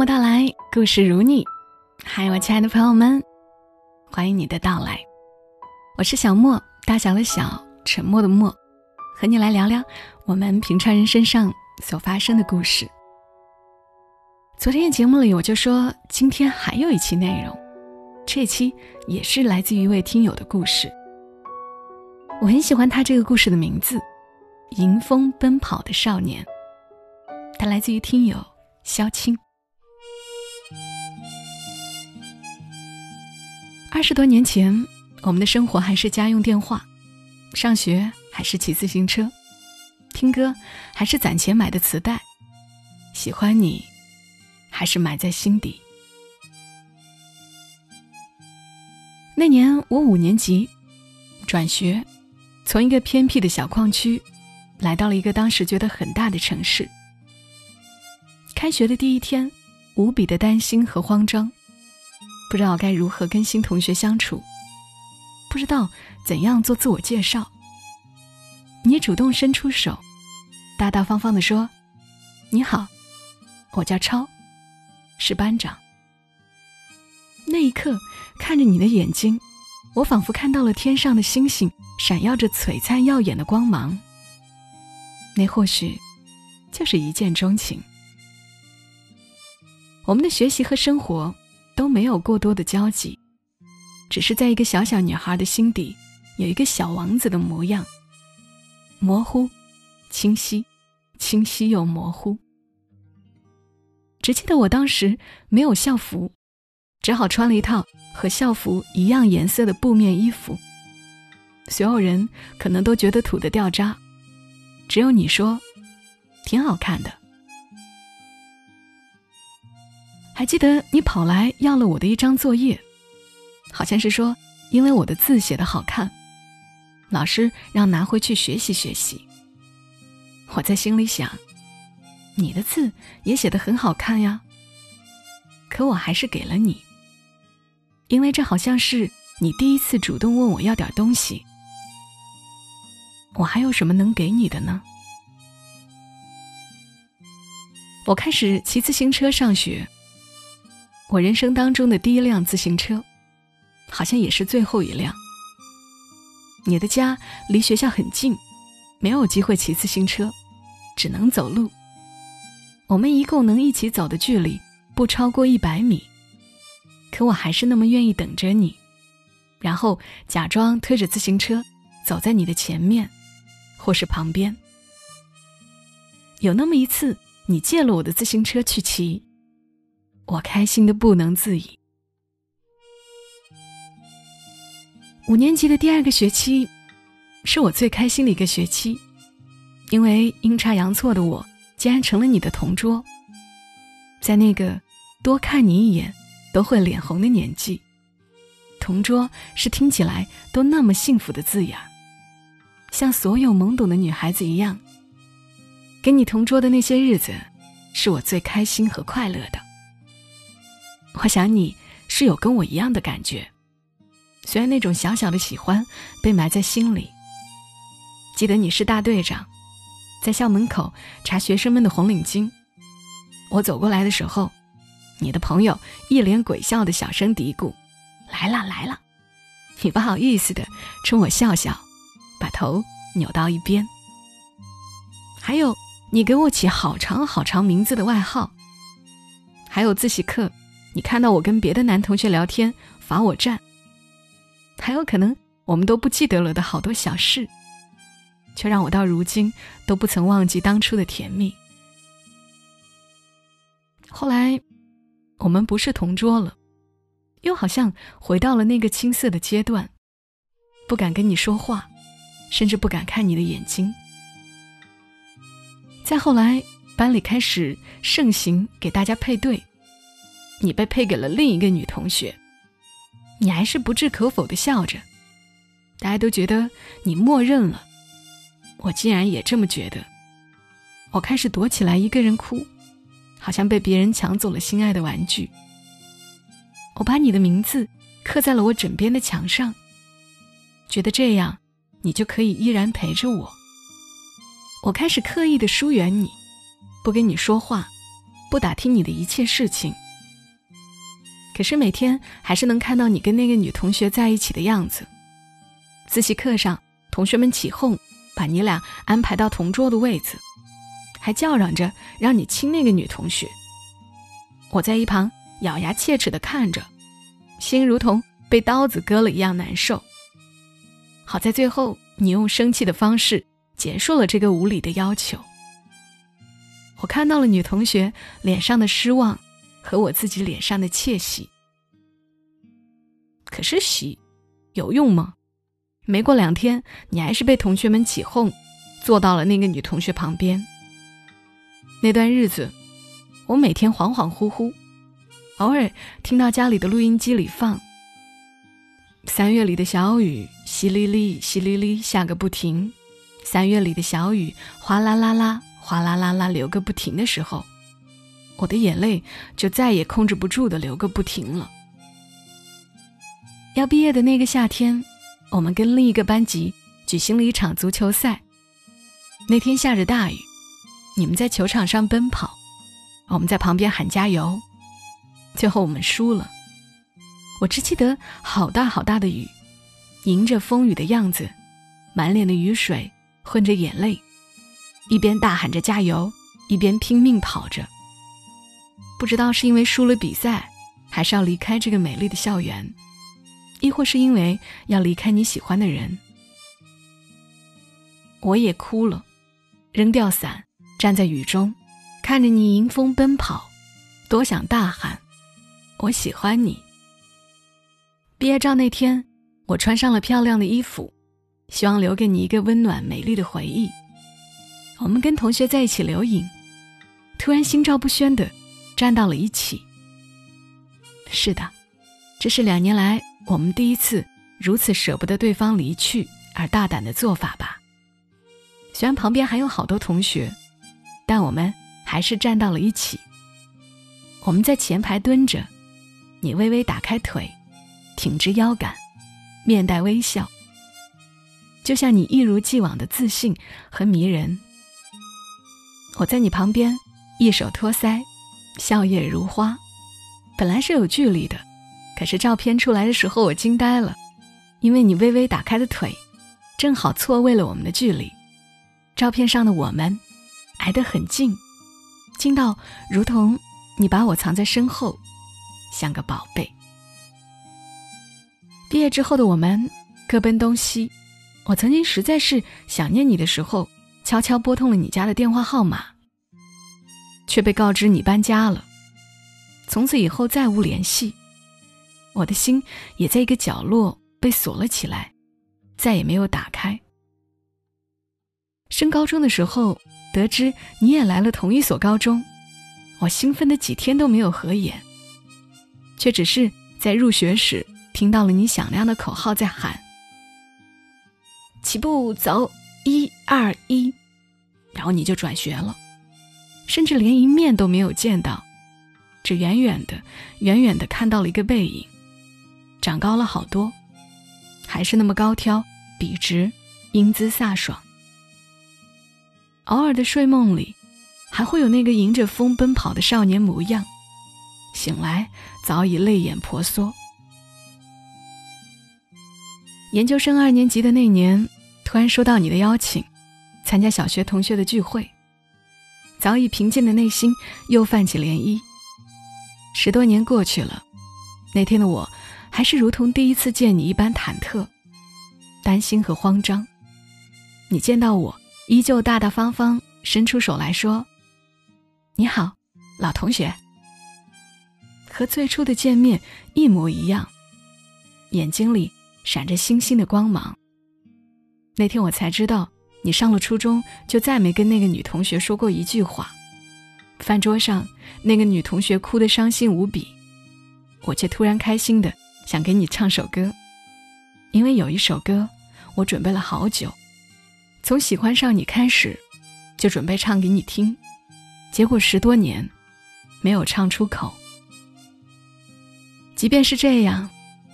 默到来，故事如你。嗨，我亲爱的朋友们，欢迎你的到来。我是小莫，大小的小，沉默的默，和你来聊聊我们平常人身上所发生的故事。昨天的节目里，我就说今天还有一期内容，这期也是来自于一位听友的故事。我很喜欢他这个故事的名字《迎风奔跑的少年》，它来自于听友萧青。二十多年前，我们的生活还是家用电话，上学还是骑自行车，听歌还是攒钱买的磁带，喜欢你还是埋在心底。那年我五年级，转学，从一个偏僻的小矿区，来到了一个当时觉得很大的城市。开学的第一天，无比的担心和慌张。不知道该如何跟新同学相处，不知道怎样做自我介绍。你主动伸出手，大大方方的说：“你好，我叫超，是班长。”那一刻，看着你的眼睛，我仿佛看到了天上的星星，闪耀着璀璨耀眼的光芒。那或许就是一见钟情。我们的学习和生活。都没有过多的交集，只是在一个小小女孩的心底，有一个小王子的模样，模糊、清晰、清晰又模糊。只记得我当时没有校服，只好穿了一套和校服一样颜色的布面衣服。所有人可能都觉得土的掉渣，只有你说，挺好看的。还记得你跑来要了我的一张作业，好像是说因为我的字写的好看，老师让拿回去学习学习。我在心里想，你的字也写的很好看呀。可我还是给了你，因为这好像是你第一次主动问我要点东西。我还有什么能给你的呢？我开始骑自行车上学。我人生当中的第一辆自行车，好像也是最后一辆。你的家离学校很近，没有机会骑自行车，只能走路。我们一共能一起走的距离不超过一百米，可我还是那么愿意等着你，然后假装推着自行车走在你的前面，或是旁边。有那么一次，你借了我的自行车去骑。我开心的不能自已。五年级的第二个学期，是我最开心的一个学期，因为阴差阳错的我竟然成了你的同桌。在那个多看你一眼都会脸红的年纪，同桌是听起来都那么幸福的字眼儿，像所有懵懂的女孩子一样，跟你同桌的那些日子，是我最开心和快乐的。我想你是有跟我一样的感觉，虽然那种小小的喜欢被埋在心里。记得你是大队长，在校门口查学生们的红领巾。我走过来的时候，你的朋友一脸鬼笑的小声嘀咕：“来了来了。”你不好意思的冲我笑笑，把头扭到一边。还有你给我起好长好长名字的外号。还有自习课。你看到我跟别的男同学聊天，罚我站。还有可能我们都不记得了的好多小事，却让我到如今都不曾忘记当初的甜蜜。后来，我们不是同桌了，又好像回到了那个青涩的阶段，不敢跟你说话，甚至不敢看你的眼睛。再后来，班里开始盛行给大家配对。你被配给了另一个女同学，你还是不置可否的笑着，大家都觉得你默认了，我竟然也这么觉得。我开始躲起来一个人哭，好像被别人抢走了心爱的玩具。我把你的名字刻在了我枕边的墙上，觉得这样你就可以依然陪着我。我开始刻意的疏远你，不跟你说话，不打听你的一切事情。可是每天还是能看到你跟那个女同学在一起的样子。自习课上，同学们起哄，把你俩安排到同桌的位子，还叫嚷着让你亲那个女同学。我在一旁咬牙切齿地看着，心如同被刀子割了一样难受。好在最后，你用生气的方式结束了这个无理的要求。我看到了女同学脸上的失望，和我自己脸上的窃喜。可是喜有用吗？没过两天，你还是被同学们起哄，坐到了那个女同学旁边。那段日子，我每天恍恍惚惚，偶尔听到家里的录音机里放。三月里的小雨，淅沥沥，淅沥沥下个不停。三月里的小雨，哗啦啦啦，哗啦啦啦流个不停的时候，我的眼泪就再也控制不住的流个不停了。要毕业的那个夏天，我们跟另一个班级举行了一场足球赛。那天下着大雨，你们在球场上奔跑，我们在旁边喊加油。最后我们输了。我只记得好大好大的雨，迎着风雨的样子，满脸的雨水混着眼泪，一边大喊着加油，一边拼命跑着。不知道是因为输了比赛，还是要离开这个美丽的校园，亦或是因为要离开你喜欢的人。我也哭了，扔掉伞，站在雨中，看着你迎风奔跑，多想大喊：“我喜欢你。”毕业照那天，我穿上了漂亮的衣服，希望留给你一个温暖美丽的回忆。我们跟同学在一起留影，突然心照不宣的站到了一起。是的，这是两年来我们第一次如此舍不得对方离去而大胆的做法吧。虽然旁边还有好多同学，但我们还是站到了一起。我们在前排蹲着，你微微打开腿。挺直腰杆，面带微笑，就像你一如既往的自信和迷人。我在你旁边，一手托腮，笑靥如花。本来是有距离的，可是照片出来的时候，我惊呆了，因为你微微打开的腿，正好错位了我们的距离。照片上的我们，挨得很近，近到如同你把我藏在身后，像个宝贝。毕业之后的我们各奔东西，我曾经实在是想念你的时候，悄悄拨通了你家的电话号码，却被告知你搬家了，从此以后再无联系，我的心也在一个角落被锁了起来，再也没有打开。升高中的时候，得知你也来了同一所高中，我兴奋的几天都没有合眼，却只是在入学时。听到了你响亮的口号在喊：“起步走，一二一！”然后你就转学了，甚至连一面都没有见到，只远远的、远远的看到了一个背影，长高了好多，还是那么高挑、笔直、英姿飒爽。偶尔的睡梦里，还会有那个迎着风奔跑的少年模样，醒来早已泪眼婆娑。研究生二年级的那年，突然收到你的邀请，参加小学同学的聚会。早已平静的内心又泛起涟漪。十多年过去了，那天的我，还是如同第一次见你一般忐忑、担心和慌张。你见到我，依旧大大方方伸出手来说：“你好，老同学。”和最初的见面一模一样，眼睛里。闪着星星的光芒。那天我才知道，你上了初中就再没跟那个女同学说过一句话。饭桌上，那个女同学哭得伤心无比，我却突然开心的想给你唱首歌，因为有一首歌我准备了好久，从喜欢上你开始，就准备唱给你听，结果十多年没有唱出口。即便是这样，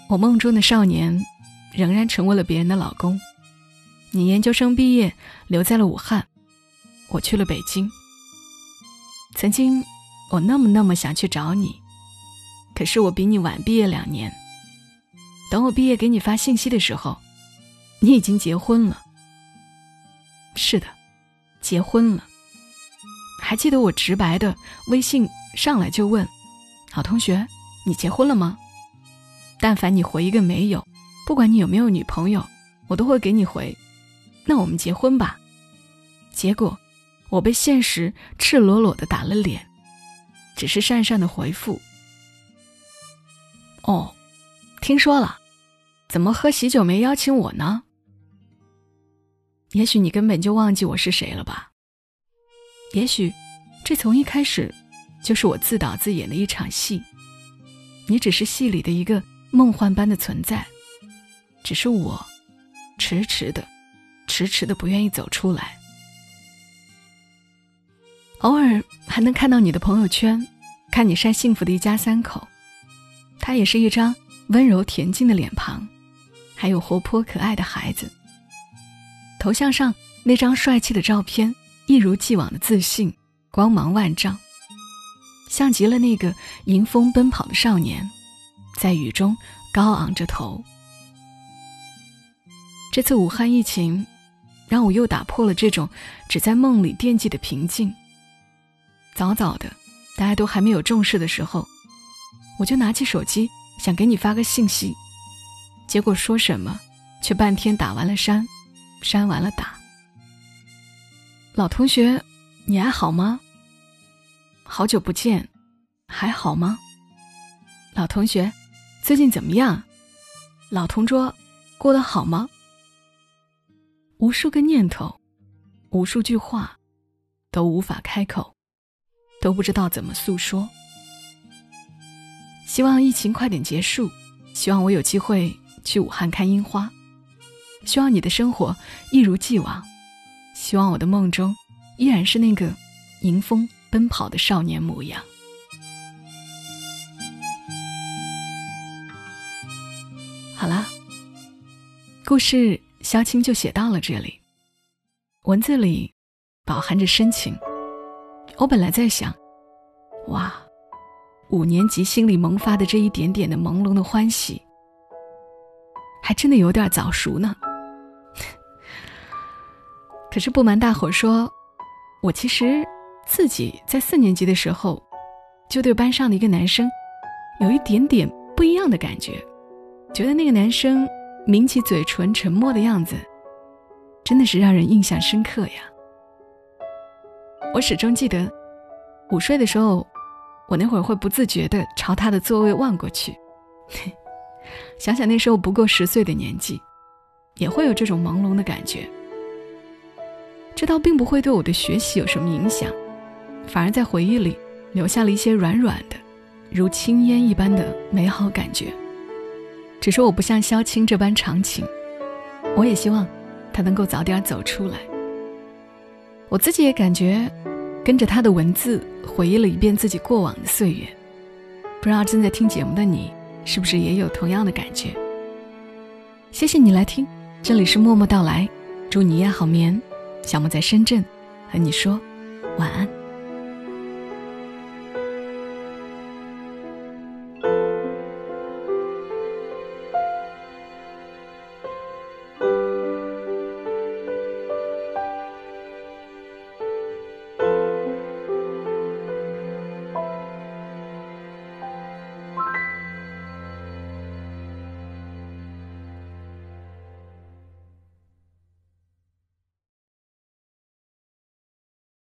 我梦中的少年。仍然成为了别人的老公。你研究生毕业，留在了武汉，我去了北京。曾经，我那么那么想去找你，可是我比你晚毕业两年。等我毕业给你发信息的时候，你已经结婚了。是的，结婚了。还记得我直白的微信上来就问：“好同学，你结婚了吗？”但凡你回一个没有，不管你有没有女朋友，我都会给你回：“那我们结婚吧。”结果，我被现实赤裸裸的打了脸，只是讪讪的回复：“哦，听说了，怎么喝喜酒没邀请我呢？”也许你根本就忘记我是谁了吧？也许，这从一开始就是我自导自演的一场戏。你只是戏里的一个梦幻般的存在，只是我迟迟的、迟迟的不愿意走出来。偶尔还能看到你的朋友圈，看你晒幸福的一家三口，他也是一张温柔恬静的脸庞，还有活泼可爱的孩子。头像上那张帅气的照片，一如既往的自信，光芒万丈，像极了那个迎风奔跑的少年，在雨中高昂着头。这次武汉疫情，让我又打破了这种只在梦里惦记的平静。早早的，大家都还没有重视的时候，我就拿起手机想给你发个信息，结果说什么，却半天打完了删，删完了打。老同学，你还好吗？好久不见，还好吗？老同学，最近怎么样？老同桌，过得好吗？无数个念头，无数句话，都无法开口。都不知道怎么诉说。希望疫情快点结束，希望我有机会去武汉看樱花，希望你的生活一如既往，希望我的梦中依然是那个迎风奔跑的少年模样。好啦，故事萧青就写到了这里，文字里饱含着深情。我本来在想，哇，五年级心里萌发的这一点点的朦胧的欢喜，还真的有点早熟呢。可是不瞒大伙说，我其实自己在四年级的时候，就对班上的一个男生，有一点点不一样的感觉，觉得那个男生抿起嘴唇沉默的样子，真的是让人印象深刻呀。我始终记得，午睡的时候，我那会儿会不自觉地朝他的座位望过去。想想那时候不过十岁的年纪，也会有这种朦胧的感觉。这倒并不会对我的学习有什么影响，反而在回忆里留下了一些软软的，如青烟一般的美好感觉。只是我不像萧青这般长情，我也希望他能够早点走出来。我自己也感觉，跟着他的文字回忆了一遍自己过往的岁月，不知道正在听节目的你是不是也有同样的感觉？谢谢你来听，这里是默默到来，祝你夜好眠。小莫在深圳，和你说晚安。